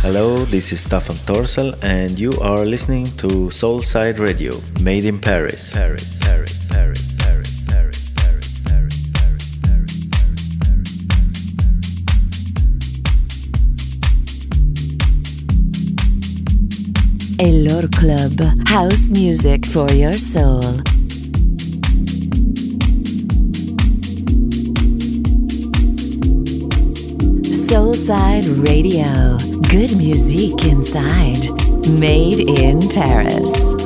Hello, this is Stefan Torsel, and you are listening to Soulside Radio, made in Paris. Paris, Paris, Elor Club, house music for your soul. Soulside Radio, good music inside, made in Paris.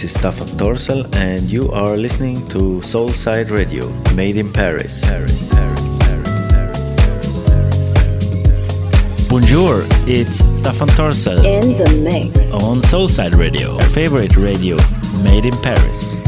This is Staffan Torsel, and you are listening to Soulside Radio, made in Paris. Paris, Paris, Paris, Paris, Bonjour, it's Staffan Torsel In the mix. on Soulside Radio, our favorite radio, made in Paris.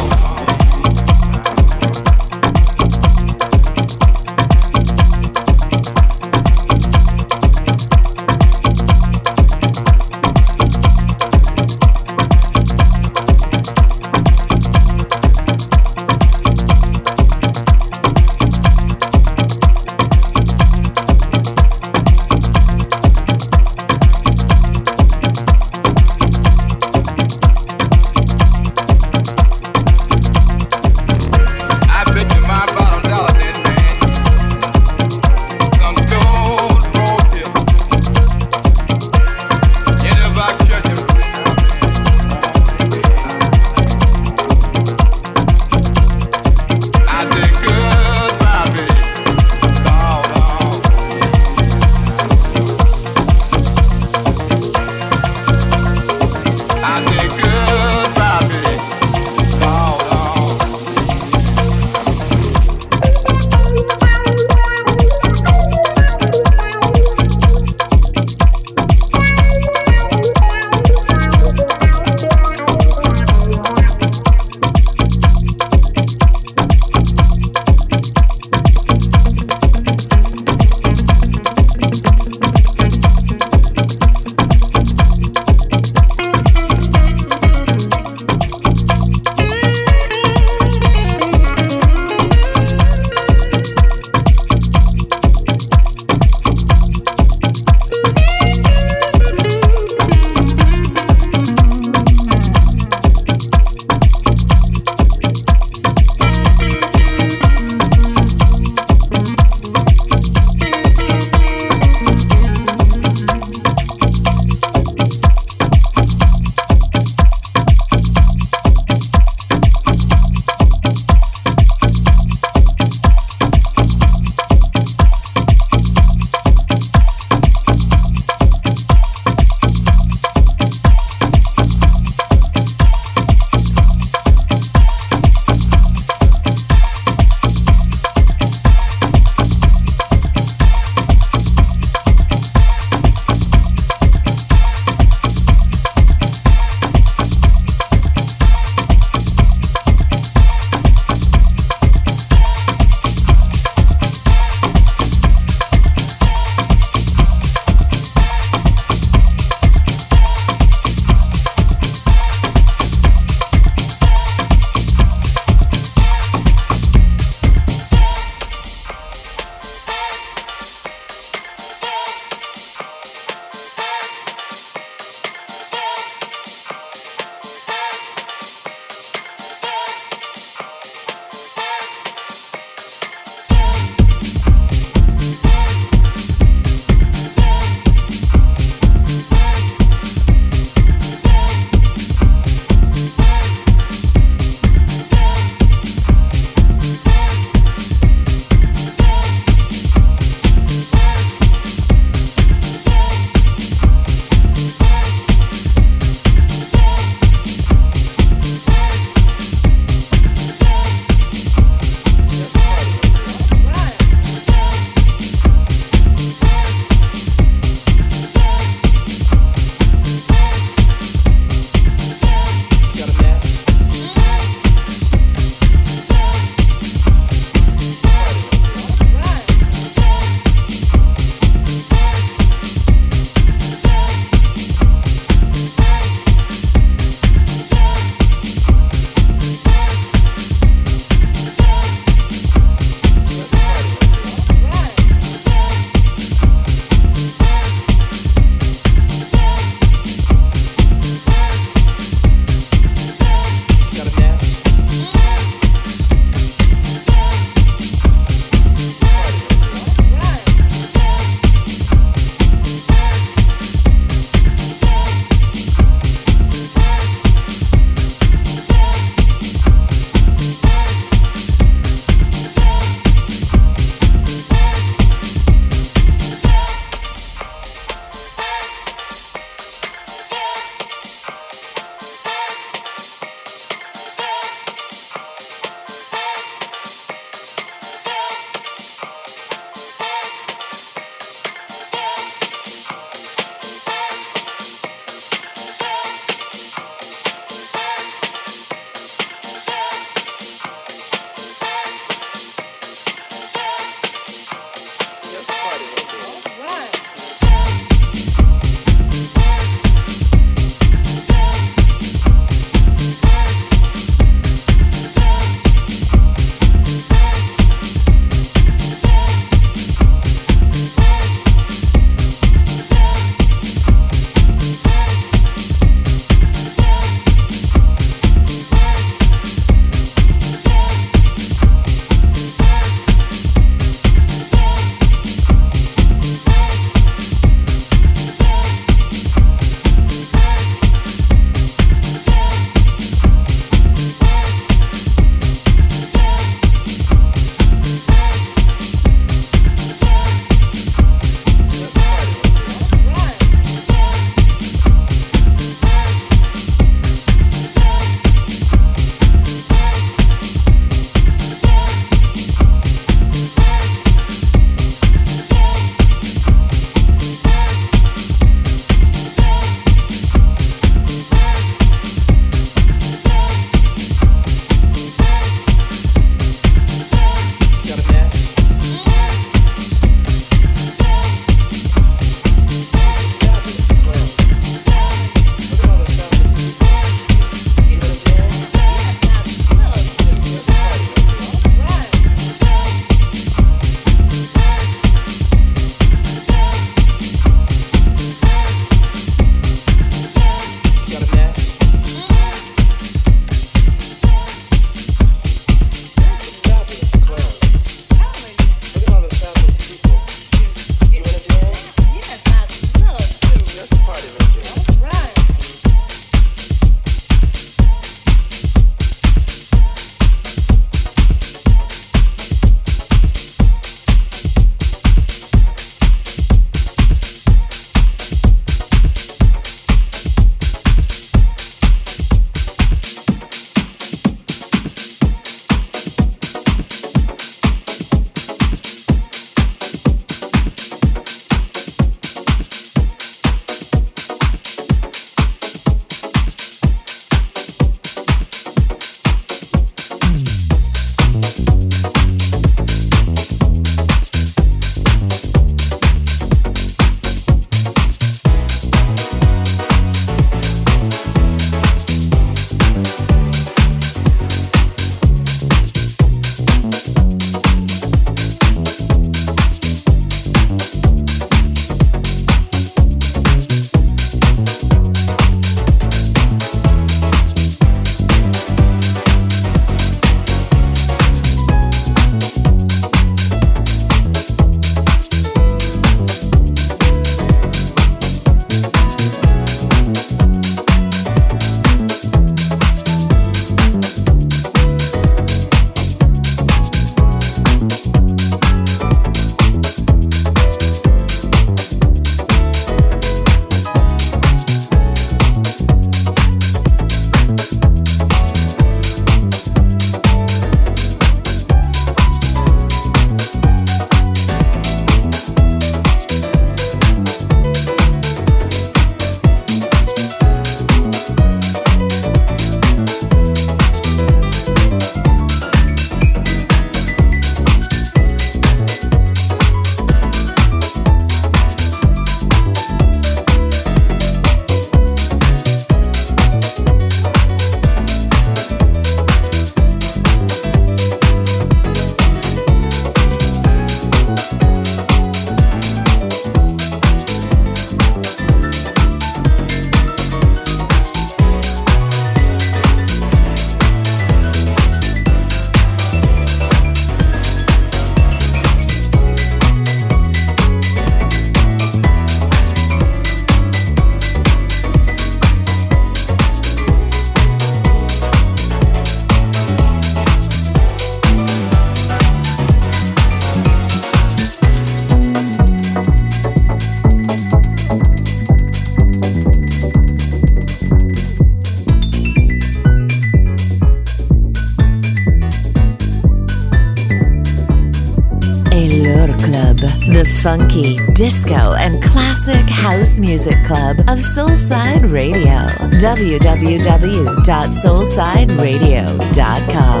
www.soulsideradio.com.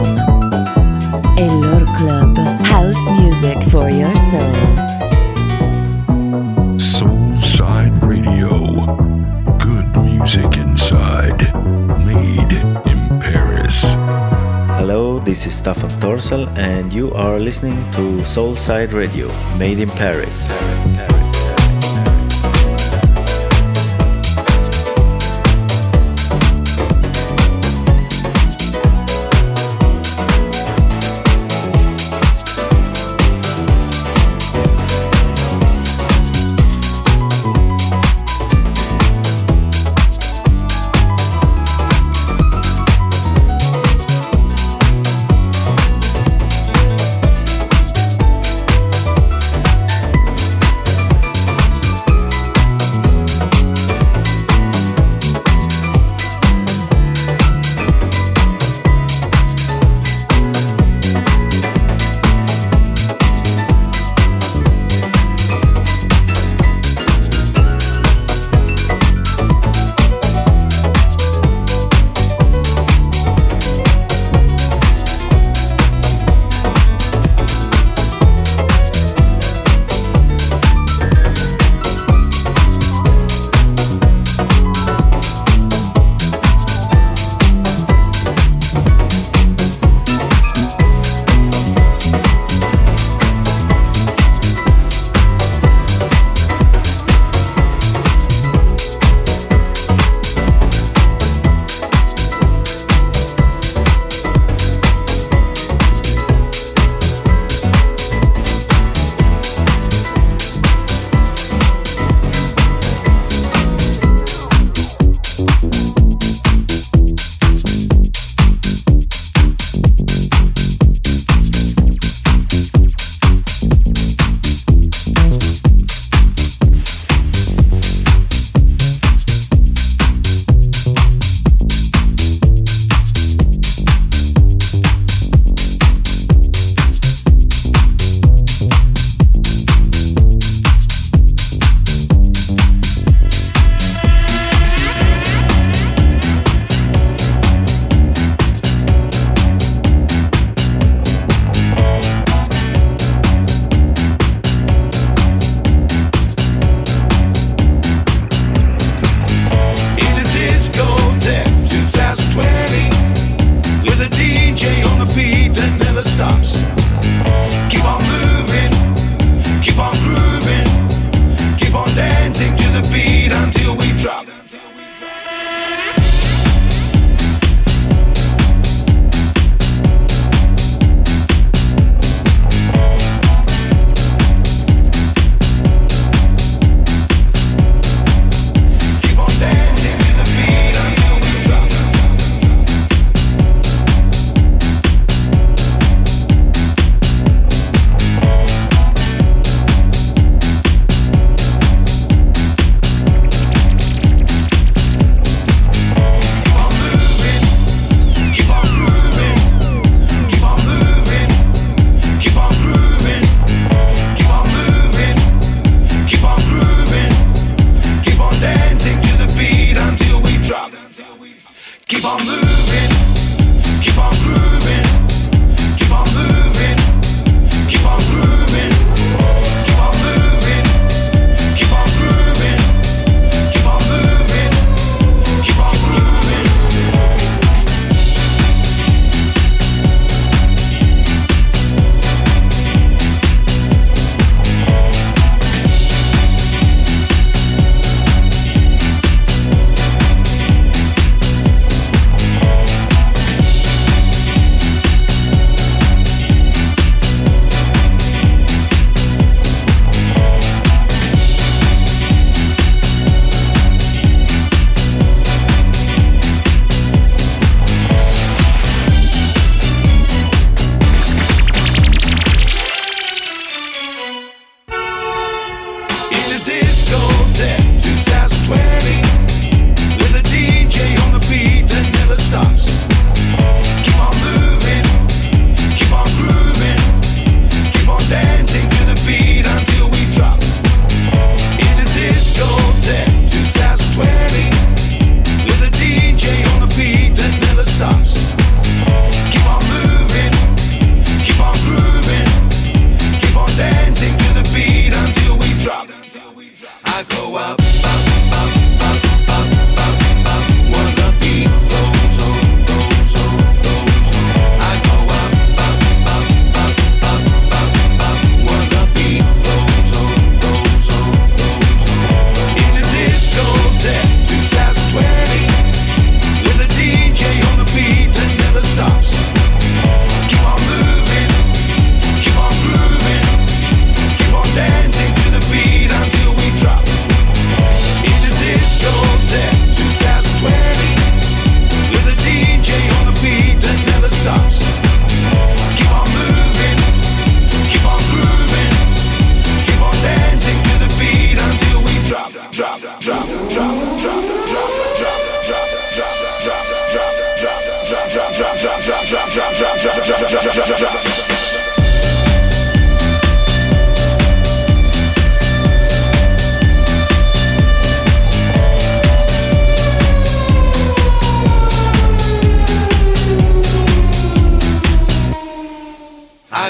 Elor Club, house music for your soul. Soulside Radio. Good music inside. Made in Paris. Hello, this is Staffan Torsel, and you are listening to Soulside Radio, made in Paris.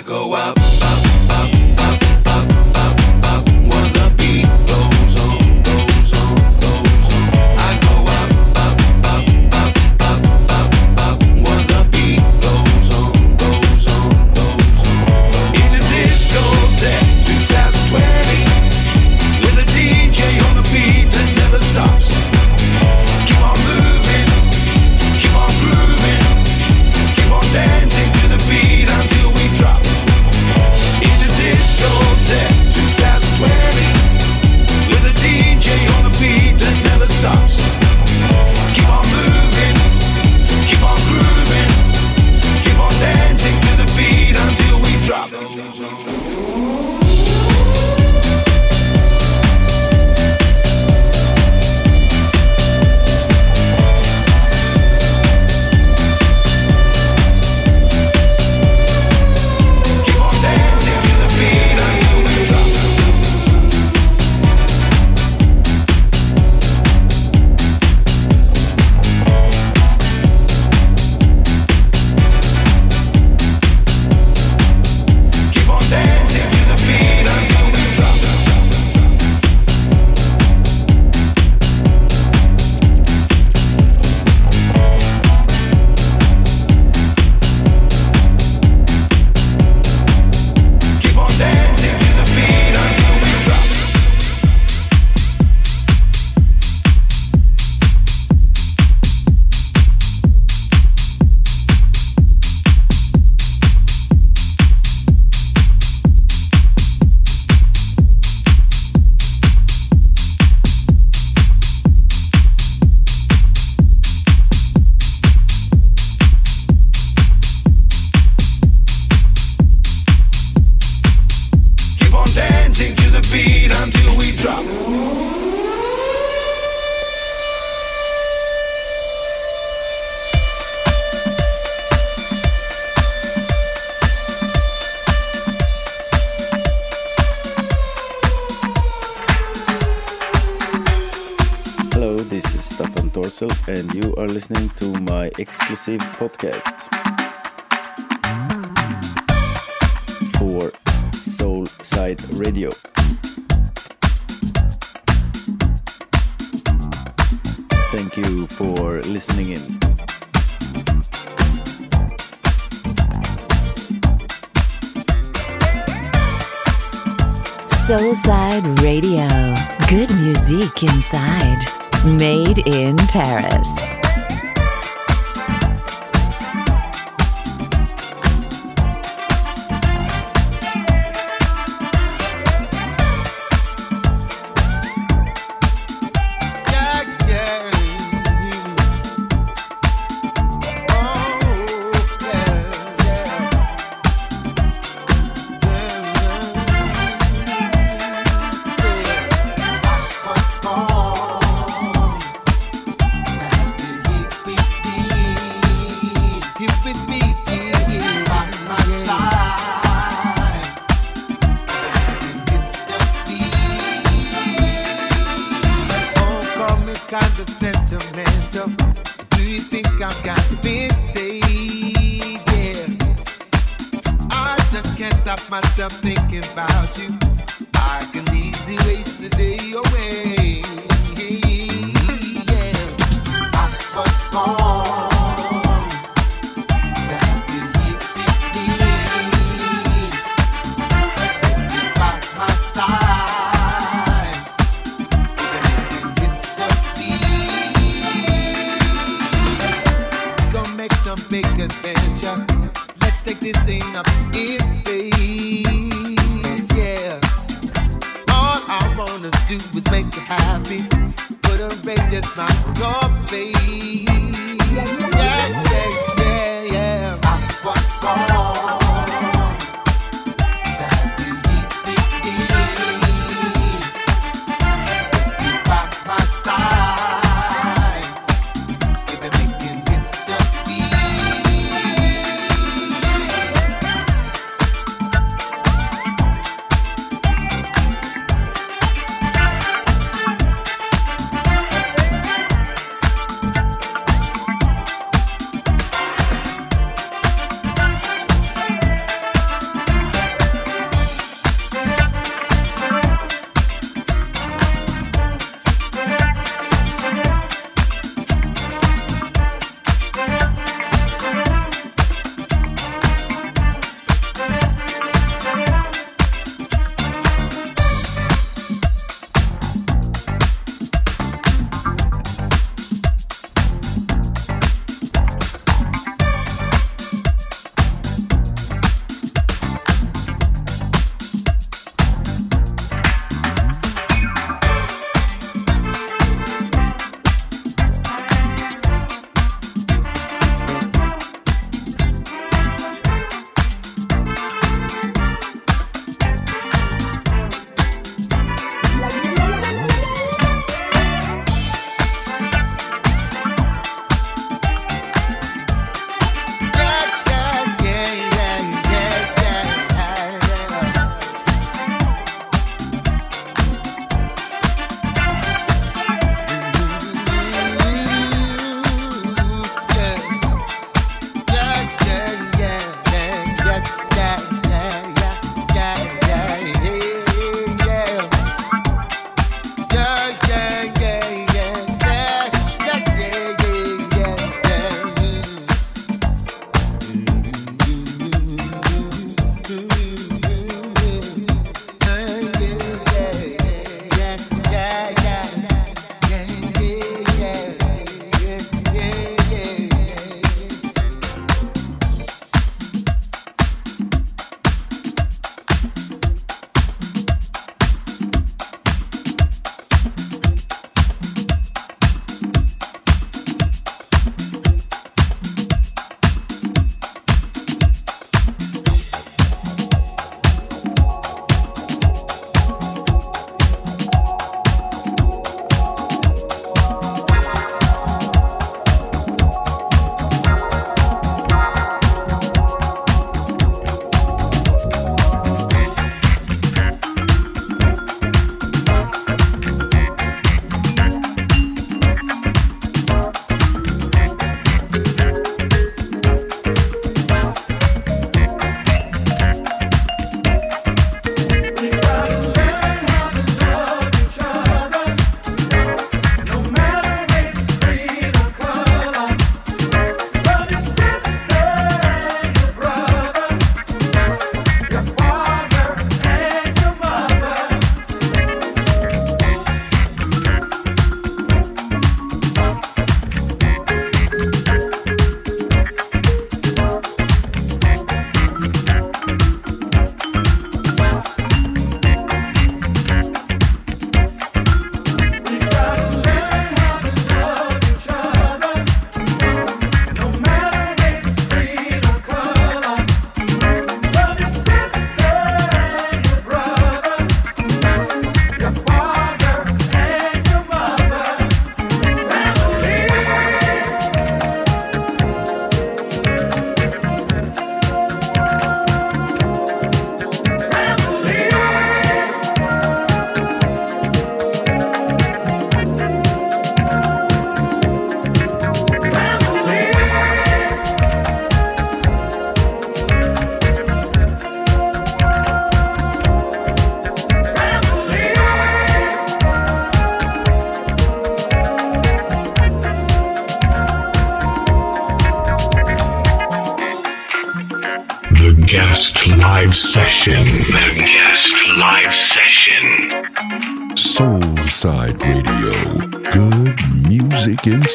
Go up. Exclusive podcast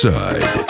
music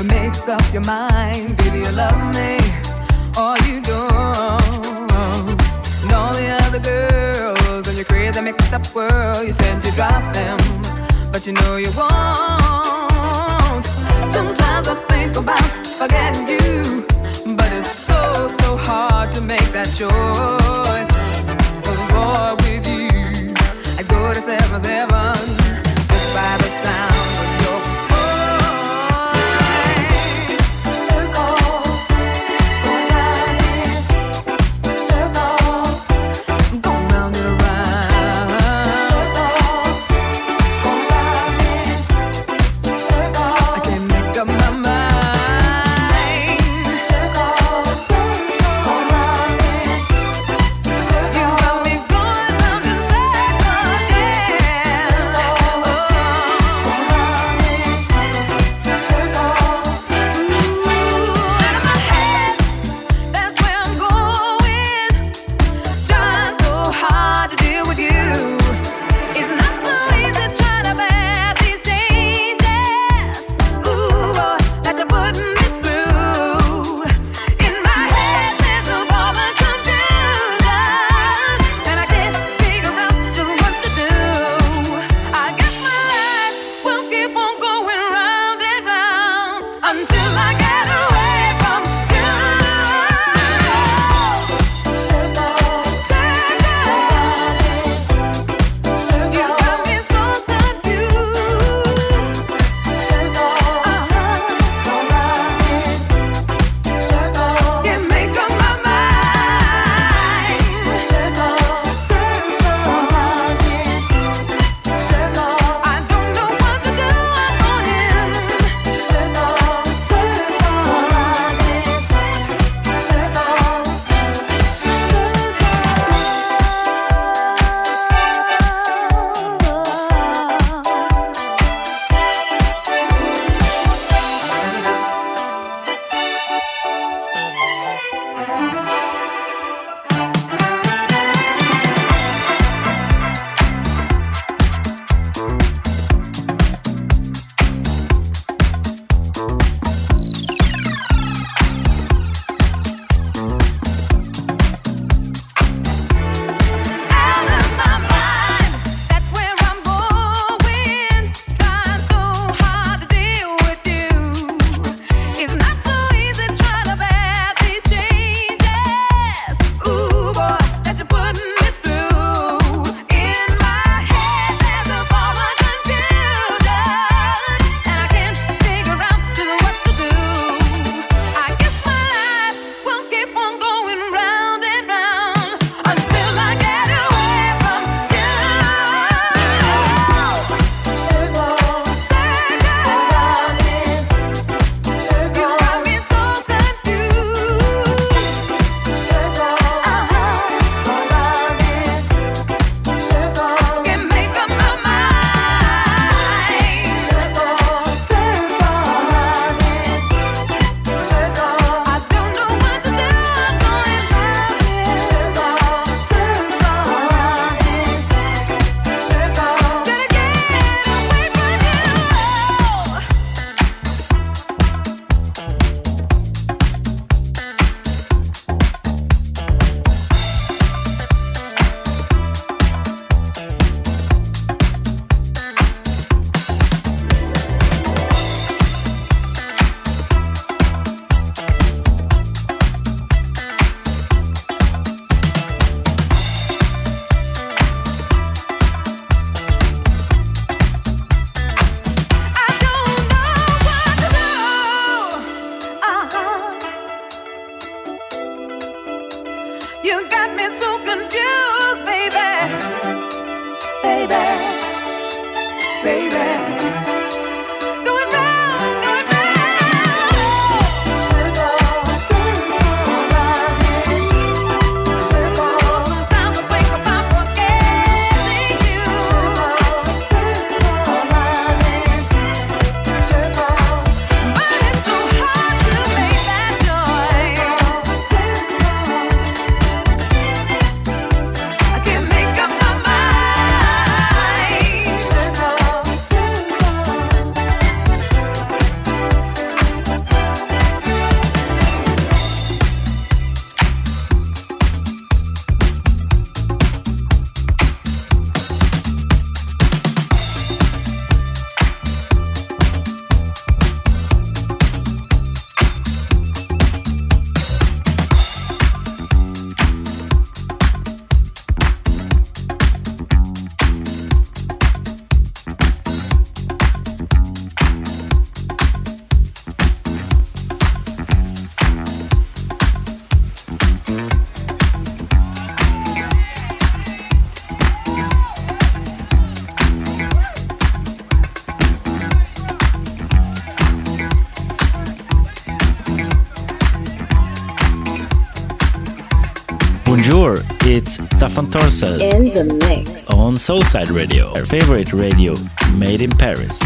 up your mind. Do you love me or you don't? And all the other girls in your crazy mixed up world, you said you dropped them, but you know you won't. Sometimes I think about forgetting you, but it's so, so hard to make that choice. Cause boy, with you, I go to seventh heaven In the mix on Soulside Radio, our favorite radio made in Paris.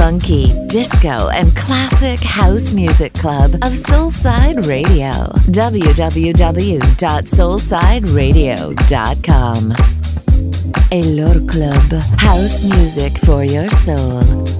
Funky, disco, and classic house music club of Soulside Radio. www.soulsideradio.com. Elor Club, house music for your soul.